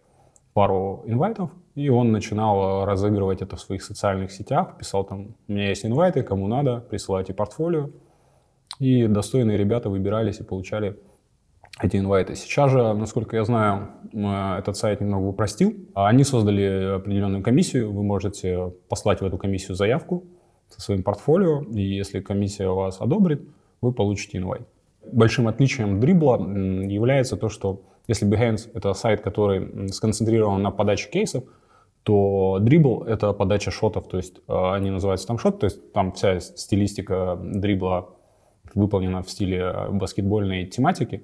пару инвайтов, и он начинал разыгрывать это в своих социальных сетях, писал там, у меня есть инвайты, кому надо, присылайте портфолио. И достойные ребята выбирались и получали эти инвайты. Сейчас же, насколько я знаю, этот сайт немного упростил. Они создали определенную комиссию, вы можете послать в эту комиссию заявку, со своим портфолио, и если комиссия вас одобрит, вы получите инвайт. Большим отличием дрибла является то, что если Behance — это сайт, который сконцентрирован на подаче кейсов, то дрибл — это подача шотов, то есть э, они называются там шот, то есть там вся стилистика дрибла выполнена в стиле э, баскетбольной тематики.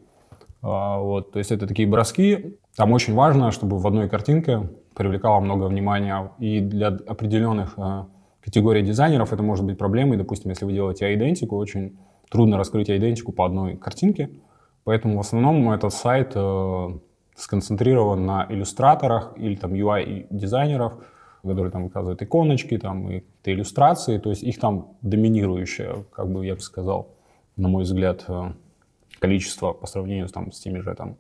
А, вот, то есть это такие броски. Там очень важно, чтобы в одной картинке привлекало много внимания и для определенных э, категории дизайнеров это может быть проблемой. Допустим, если вы делаете идентику, очень трудно раскрыть идентику по одной картинке. Поэтому в основном этот сайт э, сконцентрирован на иллюстраторах или там UI-дизайнеров, которые там указывают иконочки, там и иллюстрации. То есть их там доминирующее, как бы я бы сказал, на мой взгляд, э, количество по сравнению там, с теми же там,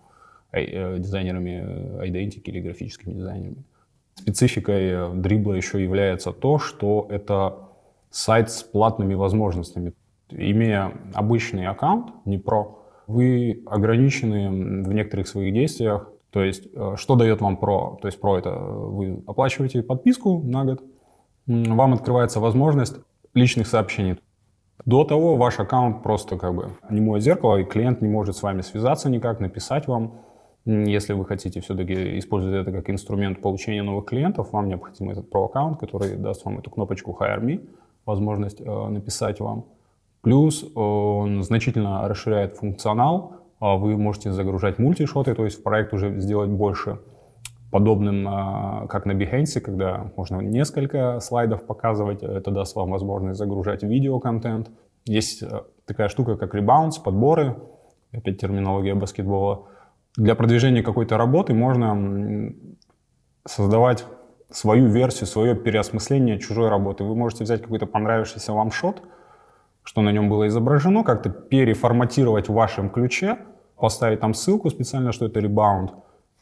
э, дизайнерами идентики или графическими дизайнерами. Спецификой э, дрибла еще является то, что это сайт с платными возможностями. Имея обычный аккаунт, не про, вы ограничены в некоторых своих действиях. То есть, э, что дает вам про? То есть, про это вы оплачиваете подписку на год, вам открывается возможность личных сообщений. До того ваш аккаунт просто как бы немое зеркало, и клиент не может с вами связаться никак, написать вам если вы хотите все-таки использовать это как инструмент получения новых клиентов, вам необходим этот Pro-аккаунт, который даст вам эту кнопочку Hire Me, возможность э, написать вам. Плюс он значительно расширяет функционал, а вы можете загружать мультишоты, то есть в проект уже сделать больше подобным, э, как на Behance, когда можно несколько слайдов показывать, это даст вам возможность загружать видеоконтент. Есть э, такая штука, как ребаунс, подборы, опять терминология баскетбола, для продвижения какой-то работы можно создавать свою версию, свое переосмысление чужой работы. Вы можете взять какой-то понравившийся вам шот, что на нем было изображено, как-то переформатировать в вашем ключе, поставить там ссылку специально, что это ребаунд,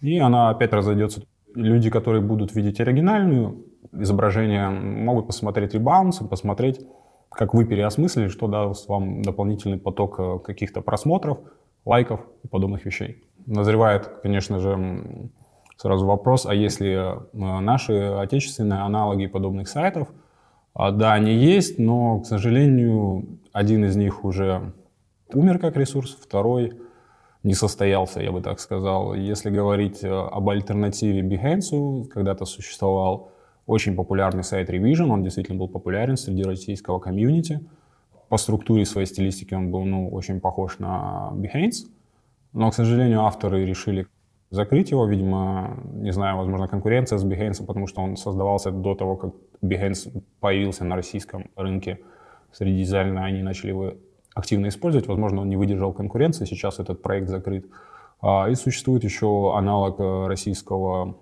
и она опять разойдется. Люди, которые будут видеть оригинальную изображения, могут посмотреть ребаунс, посмотреть, как вы переосмыслили, что даст вам дополнительный поток э, каких-то просмотров, лайков и подобных вещей. Назревает, конечно же, сразу вопрос, а если э, наши отечественные аналоги подобных сайтов, а, да, они есть, но, к сожалению, один из них уже умер как ресурс, второй не состоялся, я бы так сказал. Если говорить э, об альтернативе Behance, когда-то существовал очень популярный сайт Revision, он действительно был популярен среди российского комьюнити. По структуре своей стилистики он был ну, очень похож на Behance, но, к сожалению, авторы решили закрыть его, видимо, не знаю, возможно, конкуренция с Behance, потому что он создавался до того, как Behance появился на российском рынке. Среди дизайна они начали его активно использовать. Возможно, он не выдержал конкуренции, сейчас этот проект закрыт. А, и существует еще аналог э, российского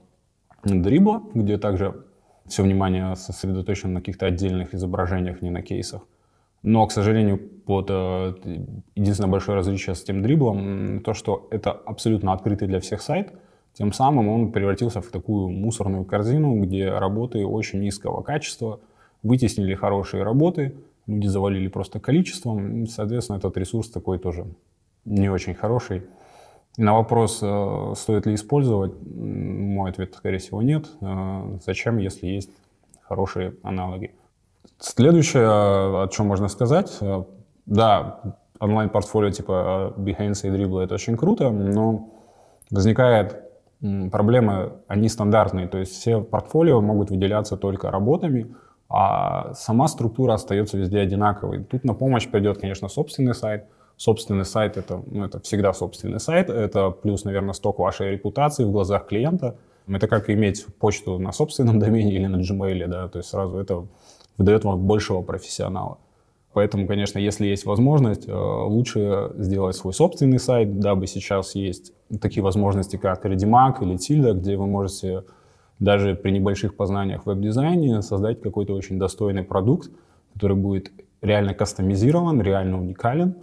дрибла, где также все внимание сосредоточено на каких-то отдельных изображениях, не на кейсах. Но, к сожалению, под э, единственное большое различие с тем дриблом, то, что это абсолютно открытый для всех сайт, тем самым он превратился в такую мусорную корзину, где работы очень низкого качества, вытеснили хорошие работы, люди завалили просто количеством, соответственно, этот ресурс такой тоже не очень хороший. На вопрос, э, стоит ли использовать, мой ответ, скорее всего, нет. Э, зачем, если есть хорошие аналоги? Следующее, о чем можно сказать, э, да, онлайн-портфолио типа Behance и Dribble это очень круто, но возникает проблема, они стандартные, то есть все портфолио могут выделяться только работами, а сама структура остается везде одинаковой. Тут на помощь придет, конечно, собственный сайт. Собственный сайт это, ну, это всегда собственный сайт, это плюс, наверное, сток вашей репутации в глазах клиента. Это как иметь почту на собственном домене или на Gmail, да, то есть сразу это выдает вам большего профессионала. Поэтому, конечно, если есть возможность, э, лучше сделать свой собственный сайт, дабы сейчас есть такие возможности, как Redimac или Tilda, где вы можете даже при небольших познаниях в веб-дизайне создать какой-то очень достойный продукт, который будет реально кастомизирован, реально уникален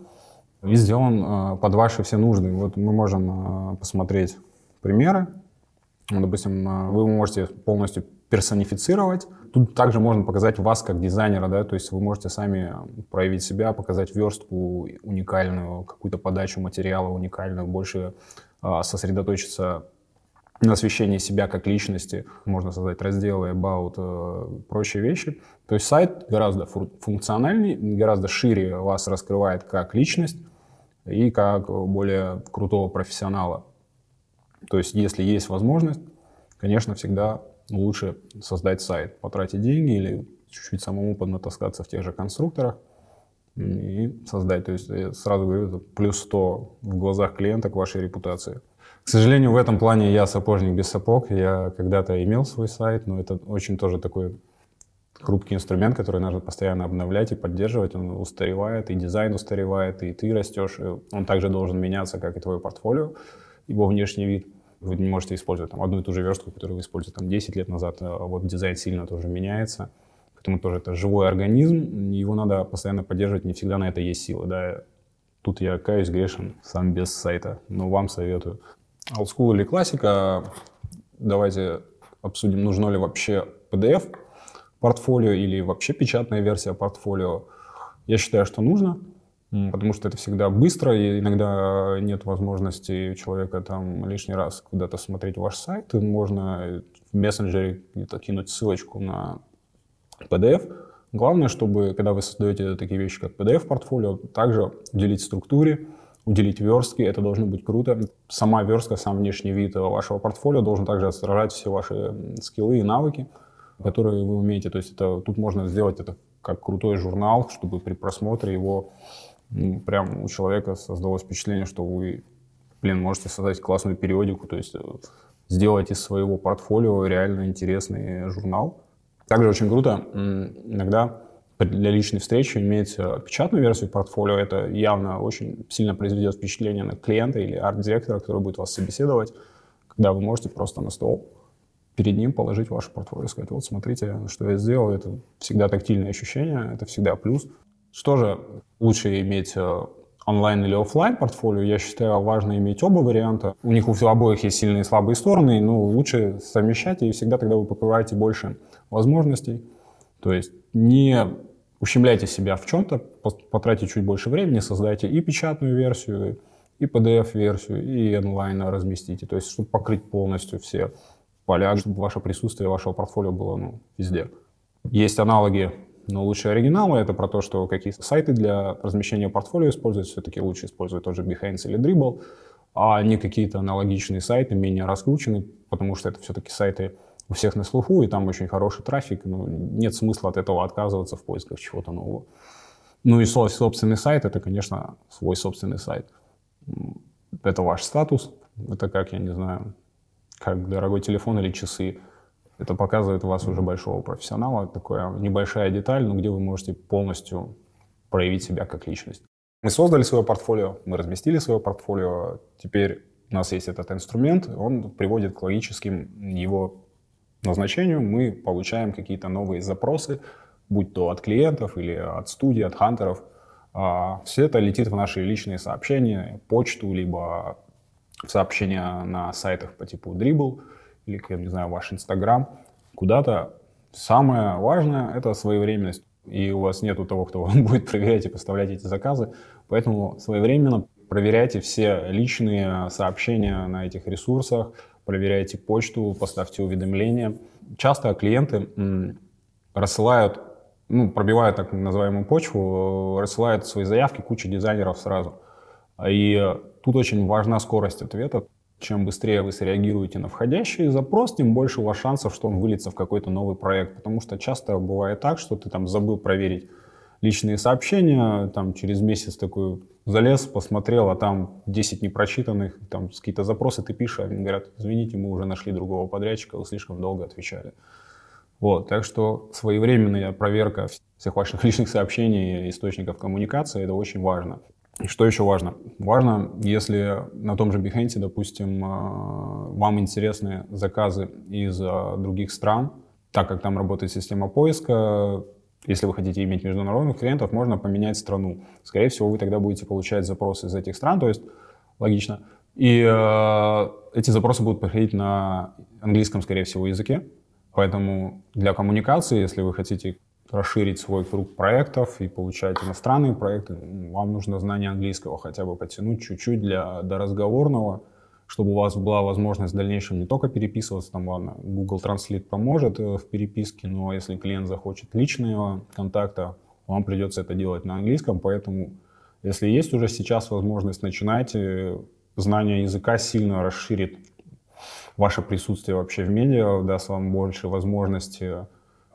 и сделан э, под ваши все нужды. Вот мы можем э, посмотреть примеры. Ну, допустим, вы можете полностью персонифицировать. Тут также можно показать вас как дизайнера, да, то есть вы можете сами проявить себя, показать верстку уникальную, какую-то подачу материала уникальную, больше сосредоточиться на освещение себя как личности. Можно создать разделы about, э, прочие вещи. То есть сайт гораздо функциональнее, гораздо шире вас раскрывает как личность и как более крутого профессионала. То есть если есть возможность, конечно, всегда лучше создать сайт, потратить деньги или чуть-чуть самому поднатаскаться в тех же конструкторах и создать. То есть я сразу говорю, это плюс 100 в глазах клиента к вашей репутации. К сожалению, в этом плане я сапожник без сапог. Я когда-то имел свой сайт, но это очень тоже такой хрупкий инструмент, который нужно постоянно обновлять и поддерживать. Он устаревает, и дизайн устаревает, и ты растешь. Он также должен меняться, как и твое портфолио, его внешний вид. Вы не можете использовать там, одну и ту же верстку, которую вы используете там, 10 лет назад. А вот дизайн сильно тоже меняется. Поэтому тоже это живой организм, его надо постоянно поддерживать, не всегда на это есть силы. Да. Тут я каюсь грешен, сам без сайта, но вам советую. Олдскул или классика, давайте обсудим, нужно ли вообще PDF портфолио или вообще печатная версия портфолио. Я считаю, что нужно, потому что это всегда быстро, и иногда нет возможности человека там лишний раз куда-то смотреть ваш сайт, можно в мессенджере где-то кинуть ссылочку на PDF. Главное, чтобы, когда вы создаете такие вещи, как PDF-портфолио, также уделить структуре, уделить верстке, это должно быть круто. Сама верстка, сам внешний вид вашего портфолио должен также отражать все ваши скиллы и навыки, которые вы умеете. То есть это, тут можно сделать это как крутой журнал, чтобы при просмотре его прям у человека создалось впечатление, что вы, блин, можете создать классную периодику, то есть э, сделать из своего портфолио реально интересный журнал. Также очень круто иногда для личной встречи иметь э, печатную версию портфолио, это явно очень сильно произведет впечатление на клиента или арт-директора, который будет вас собеседовать, когда вы можете просто на стол перед ним положить ваше портфолио и сказать, вот смотрите, что я сделал, это всегда тактильное ощущение, это всегда плюс. Что же лучше иметь э, онлайн или офлайн портфолио, я считаю, важно иметь оба варианта. У них у обоих есть сильные и слабые стороны, но лучше совмещать, и всегда тогда вы покрываете больше возможностей. То есть не ущемляйте себя в чем-то, потратите чуть больше времени, создайте и печатную версию, и PDF-версию, и онлайн разместите. То есть, чтобы покрыть полностью все поля, чтобы ваше присутствие, вашего портфолио было ну, везде. Есть аналоги, но лучше оригиналы. Это про то, что какие сайты для размещения портфолио использовать. Все-таки лучше использовать тот же Behance или Dribble, а не какие-то аналогичные сайты, менее раскрученные, потому что это все-таки сайты у всех на слуху, и там очень хороший трафик. Ну, нет смысла от этого отказываться в поисках чего-то нового. Ну и свой собственный сайт — это, конечно, свой собственный сайт. Это ваш статус. Это как, я не знаю, как дорогой телефон или часы. Это показывает вас уже большого профессионала. Такая небольшая деталь, но где вы можете полностью проявить себя как личность. Мы создали свое портфолио, мы разместили свое портфолио. Теперь у нас есть этот инструмент, он приводит к логическим его назначению. Мы получаем какие-то новые запросы, будь то от клиентов или от студий, от хантеров. А, все это летит в наши личные сообщения, почту, либо сообщения на сайтах по типу Dribble или, я не знаю, ваш Инстаграм, куда-то. Самое важное — это своевременность. И у вас нету того, кто вам будет проверять и поставлять эти заказы. Поэтому своевременно проверяйте все личные сообщения на этих ресурсах, проверяйте почту, поставьте уведомления. Часто клиенты рассылают, ну, пробивают так называемую почву, рассылают свои заявки куче дизайнеров сразу. И тут очень важна скорость ответа. Чем быстрее вы среагируете на входящий запрос, тем больше у вас шансов, что он выльется в какой-то новый проект. Потому что часто бывает так, что ты там забыл проверить личные сообщения, там через месяц такой залез, посмотрел, а там 10 непрочитанных, там какие-то запросы ты пишешь, они говорят, извините, мы уже нашли другого подрядчика, вы слишком долго отвечали. Вот, так что своевременная проверка всех ваших личных сообщений и источников коммуникации, это очень важно. И что еще важно? Важно, если на том же Behance, допустим, а, вам интересны заказы из а, других стран, так как там работает система поиска, если вы хотите иметь международных клиентов, можно поменять страну. Скорее всего, вы тогда будете получать запросы из этих стран, то есть логично. И э, эти запросы будут приходить на английском, скорее всего, языке. Поэтому для коммуникации, если вы хотите расширить свой круг проектов и получать иностранные проекты, вам нужно знание английского хотя бы потянуть чуть-чуть для до разговорного чтобы у вас была возможность в дальнейшем не только переписываться, там, ладно, Google Translate поможет э, в переписке, но если клиент захочет личного контакта, вам придется это делать на английском, поэтому если есть уже сейчас возможность, начинайте. Знание языка сильно расширит ваше присутствие вообще в медиа, даст вам больше возможности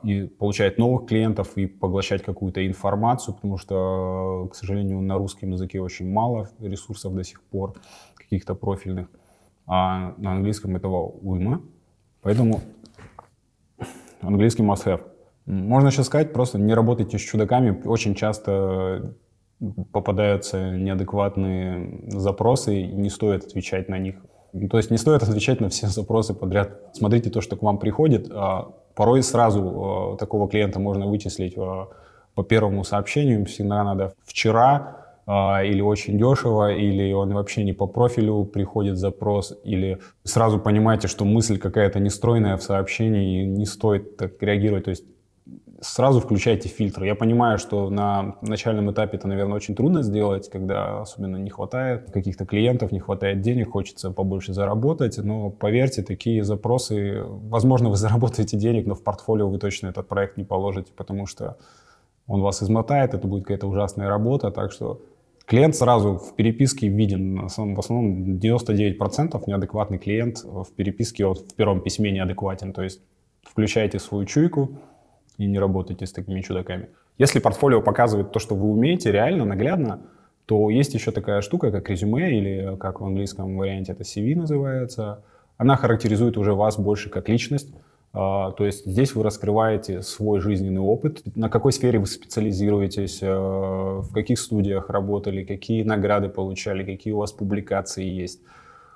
и получать новых клиентов и поглощать какую-то информацию, потому что, к сожалению, на русском языке очень мало ресурсов до сих пор, каких-то профильных а на английском этого уйма. Поэтому английский must have. Можно еще сказать, просто не работайте с чудаками. Очень часто попадаются неадекватные запросы, и не стоит отвечать на них. То есть не стоит отвечать на все запросы подряд. Смотрите то, что к вам приходит. А порой сразу а, такого клиента можно вычислить а, по первому сообщению. Всегда надо вчера а, или очень дешево, или он вообще не по профилю приходит запрос, или сразу понимаете, что мысль какая-то нестройная в сообщении, и не стоит так реагировать. То есть сразу включайте фильтр. Я понимаю, что на начальном этапе это, наверное, очень трудно сделать, когда особенно не хватает каких-то клиентов, не хватает денег, хочется побольше заработать, но поверьте, такие запросы, возможно, вы заработаете денег, но в портфолио вы точно этот проект не положите, потому что он вас измотает, это будет какая-то ужасная работа, так что клиент сразу в переписке виден. В основном 99% неадекватный клиент в переписке вот в первом письме неадекватен. То есть включайте свою чуйку и не работайте с такими чудаками. Если портфолио показывает то, что вы умеете реально, наглядно, то есть еще такая штука, как резюме, или как в английском варианте это CV называется. Она характеризует уже вас больше как личность, а, то есть здесь вы раскрываете свой жизненный опыт, на какой сфере вы специализируетесь, э, в каких студиях работали, какие награды получали, какие у вас публикации есть.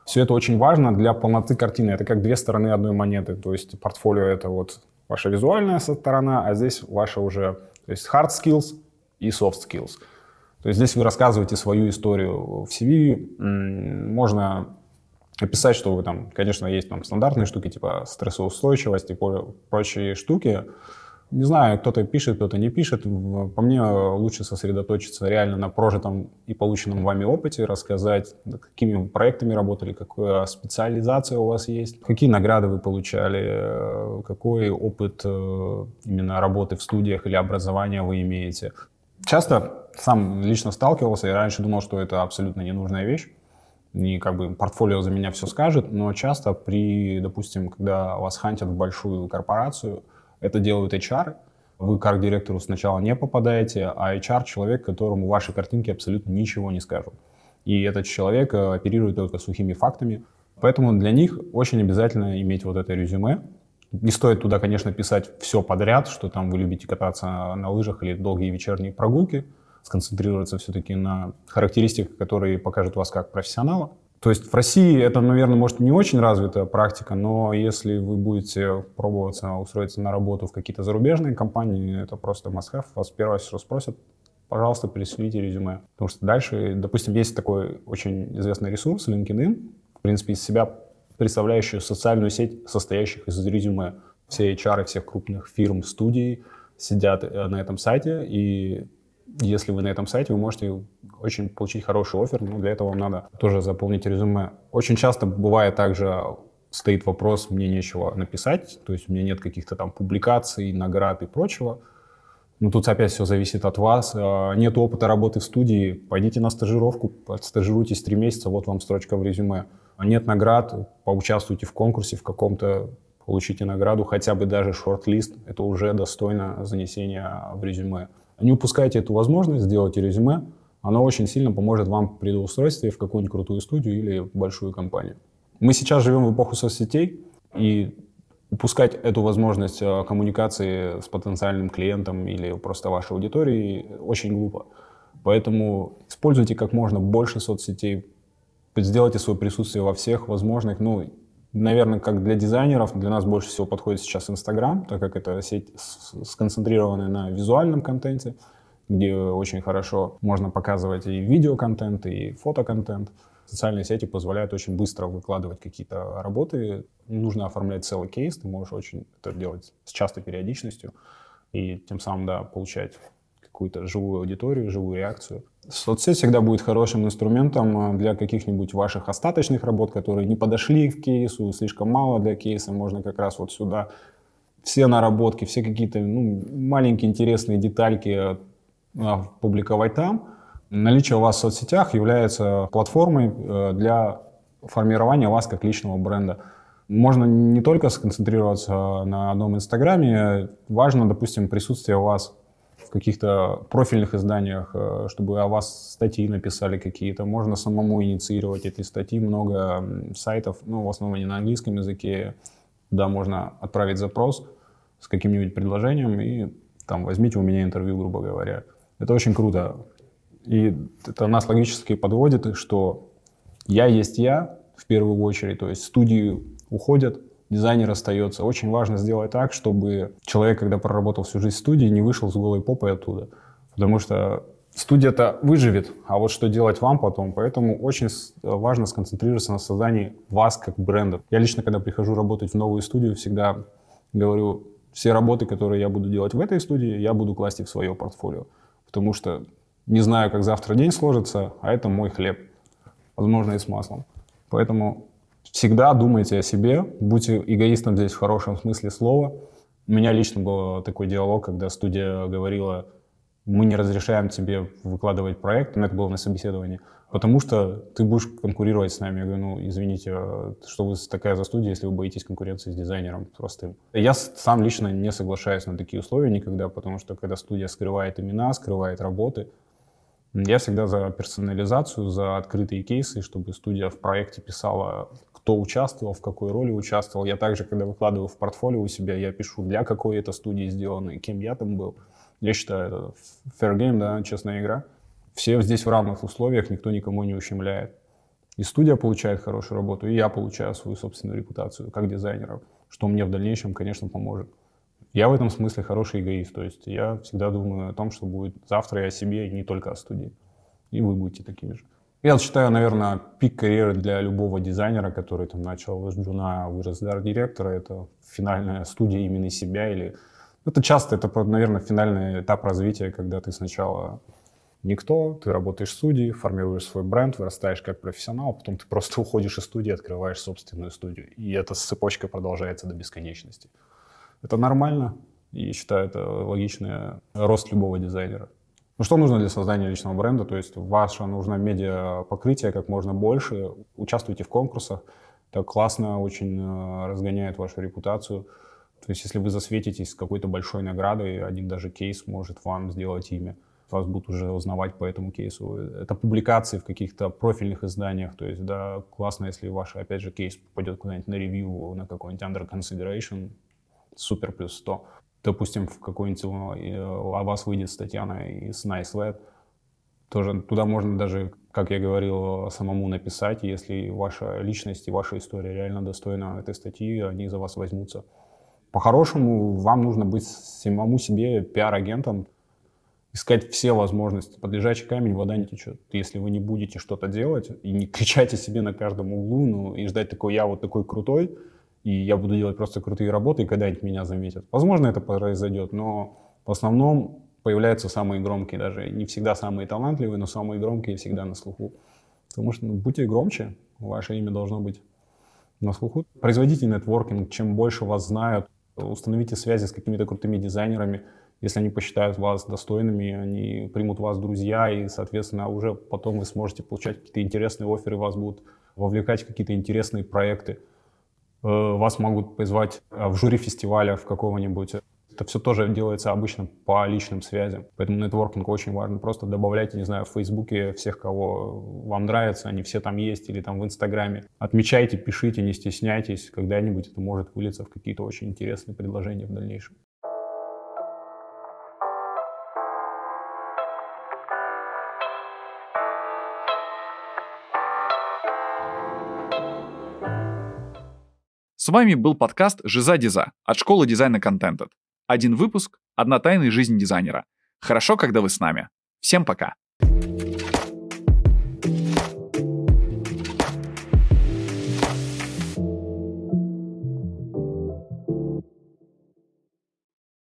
Все это очень важно для полноты картины. Это как две стороны одной монеты. То есть портфолио — это вот ваша визуальная сторона, а здесь ваша уже то есть hard skills и soft skills. То есть здесь вы рассказываете свою историю в CV. Можно описать, что вы там, конечно, есть там стандартные штуки, типа стрессоустойчивость и прочие штуки, не знаю, кто-то пишет, кто-то не пишет. По мне лучше сосредоточиться реально на прожитом и полученном вами опыте, рассказать, какими проектами работали, какая специализация у вас есть, какие награды вы получали, какой опыт э, именно работы в студиях или образования вы имеете. Часто сам лично сталкивался, я раньше думал, что это абсолютно ненужная вещь, не как бы портфолио за меня все скажет, но часто при, допустим, когда вас хантят в большую корпорацию, это делают HR. Вы как директору сначала не попадаете, а HR человек, которому ваши картинки абсолютно ничего не скажут. И этот человек э, оперирует только сухими фактами. Поэтому для них очень обязательно иметь вот это резюме. Не стоит туда, конечно, писать все подряд, что там вы любите кататься на лыжах или долгие вечерние прогулки. Сконцентрироваться все-таки на характеристиках, которые покажут вас как профессионала. То есть в России это, наверное, может не очень развитая практика, но если вы будете пробоваться устроиться на работу в какие-то зарубежные компании, это просто must-have. Вас первое, что спросят, пожалуйста, перешлите резюме. Потому что дальше, допустим, есть такой очень известный ресурс LinkedIn, в принципе, из себя представляющий социальную сеть, состоящих из резюме. Все HR всех крупных фирм, студий сидят э, на этом сайте, и если вы на этом сайте, вы можете очень получить хороший офер, но для этого вам надо тоже заполнить резюме. Очень часто бывает также стоит вопрос, мне нечего написать, то есть у меня нет каких-то там публикаций, наград и прочего. Но тут опять все зависит от вас. А, нет опыта работы в студии, пойдите на стажировку, стажируйтесь три месяца, вот вам строчка в резюме. А нет наград, поучаствуйте в конкурсе в каком-то, получите награду, хотя бы даже шорт-лист, это уже достойно занесения в резюме. Не упускайте эту возможность, сделайте резюме. Оно очень сильно поможет вам при устройстве в какую-нибудь крутую студию или в большую компанию. Мы сейчас живем в эпоху соцсетей, и упускать эту возможность э, коммуникации с потенциальным клиентом или просто вашей аудиторией очень глупо. Поэтому используйте как можно больше соцсетей, сделайте свое присутствие во всех возможных, ну, Наверное, как для дизайнеров, для нас больше всего подходит сейчас Инстаграм, так как это сеть сконцентрированная на визуальном контенте, где очень хорошо можно показывать и видеоконтент, и фотоконтент. Социальные сети позволяют очень быстро выкладывать какие-то работы. Не нужно оформлять целый кейс, ты можешь очень это делать с частой периодичностью и тем самым, да, получать какую-то живую аудиторию, живую реакцию. Соцсеть всегда будет хорошим инструментом э, для каких-нибудь ваших остаточных работ, которые не подошли к кейсу, слишком мало для кейса. Можно как раз вот сюда все наработки, все какие-то ну, маленькие интересные детальки э, публиковать там. Наличие у вас в соцсетях является платформой э, для формирования вас как личного бренда. Можно не только сконцентрироваться на одном Инстаграме, важно, допустим, присутствие у вас каких-то профильных изданиях, э, чтобы о вас статьи написали какие-то. Можно самому инициировать эти статьи. Много сайтов, ну, в основном не на английском языке, куда можно отправить запрос с каким-нибудь предложением и там возьмите у меня интервью, грубо говоря. Это очень круто. И это нас логически подводит, что я есть я в первую очередь, то есть студии уходят, дизайнер остается. Очень важно сделать так, чтобы человек, когда проработал всю жизнь в студии, не вышел с голой попой оттуда. Потому что студия-то выживет, а вот что делать вам потом. Поэтому очень важно сконцентрироваться на создании вас как бренда. Я лично, когда прихожу работать в новую студию, всегда говорю, все работы, которые я буду делать в этой студии, я буду класть их в свое портфолио. Потому что не знаю, как завтра день сложится, а это мой хлеб. Возможно, и с маслом. Поэтому Всегда думайте о себе, будьте эгоистом здесь в хорошем смысле слова. У меня лично был такой диалог, когда студия говорила, мы не разрешаем тебе выкладывать проект, но это было на собеседовании, потому что ты будешь конкурировать с нами. Я говорю, ну, извините, что вы такая за студия, если вы боитесь конкуренции с дизайнером простым. Я сам лично не соглашаюсь на такие условия никогда, потому что когда студия скрывает имена, скрывает работы, я всегда за персонализацию, за открытые кейсы, чтобы студия в проекте писала кто участвовал, в какой роли участвовал. Я также, когда выкладываю в портфолио у себя, я пишу, для какой это студии сделано и кем я там был. Я считаю, это fair game, да, честная игра. Все здесь в равных условиях, никто никому не ущемляет. И студия получает хорошую работу, и я получаю свою собственную репутацию как дизайнера, что мне в дальнейшем, конечно, поможет. Я в этом смысле хороший эгоист, то есть я всегда думаю о том, что будет завтра и о себе, и не только о студии. И вы будете такими же. Я считаю, наверное, пик карьеры для любого дизайнера, который там начал с джуна, вырос до арт-директора, это финальная студия имени себя или... Это часто, это, наверное, финальный этап развития, когда ты сначала никто, ты работаешь студии, формируешь свой бренд, вырастаешь как профессионал, а потом ты просто уходишь из студии, открываешь собственную студию. И эта цепочка продолжается до бесконечности. Это нормально, и считаю, это логичный рост любого дизайнера. Ну, что нужно для создания личного бренда? То есть ваше нужно медиа покрытие как можно больше, участвуйте в конкурсах, это классно очень э, разгоняет вашу репутацию. То есть если вы засветитесь с какой-то большой наградой, один даже кейс может вам сделать имя. Вас будут уже узнавать по этому кейсу. Это публикации в каких-то профильных изданиях. То есть, да, классно, если ваш, опять же, кейс попадет куда-нибудь на ревью, на какой-нибудь under consideration, супер плюс 100 допустим, в какой-нибудь э, о вас выйдет статья из Nice Web, тоже туда можно даже, как я говорил, самому написать, если ваша личность и ваша история реально достойна этой статьи, они за вас возьмутся. По-хорошему, вам нужно быть самому себе пиар-агентом, искать все возможности. Под лежачий камень вода не течет. Если вы не будете что-то делать и не кричайте себе на каждом углу, ну и ждать такой, я вот такой крутой, и я буду делать просто крутые работы, и когда-нибудь меня заметят. Возможно, это произойдет, но в основном появляются самые громкие даже. Не всегда самые талантливые, но самые громкие всегда на слуху. Потому что ну, будьте громче, ваше имя должно быть на слуху. Производите нетворкинг, чем больше вас знают, установите связи с какими-то крутыми дизайнерами. Если они посчитают вас достойными, они примут вас друзья, и, соответственно, уже потом вы сможете получать какие-то интересные оферы, вас будут вовлекать в какие-то интересные проекты. Э, вас могут позвать э, в жюри фестиваля в какого-нибудь. Это все тоже делается обычно по личным связям. Поэтому нетворкинг очень важен. Просто добавляйте, не знаю, в Фейсбуке всех, кого вам нравится, они все там есть, или там в Инстаграме. Отмечайте, пишите, не стесняйтесь. Когда-нибудь это может вылиться в какие-то очень интересные предложения в дальнейшем. С вами был подкаст «Жиза Диза» от школы дизайна Contented. Один выпуск, одна тайная жизнь дизайнера. Хорошо, когда вы с нами. Всем пока!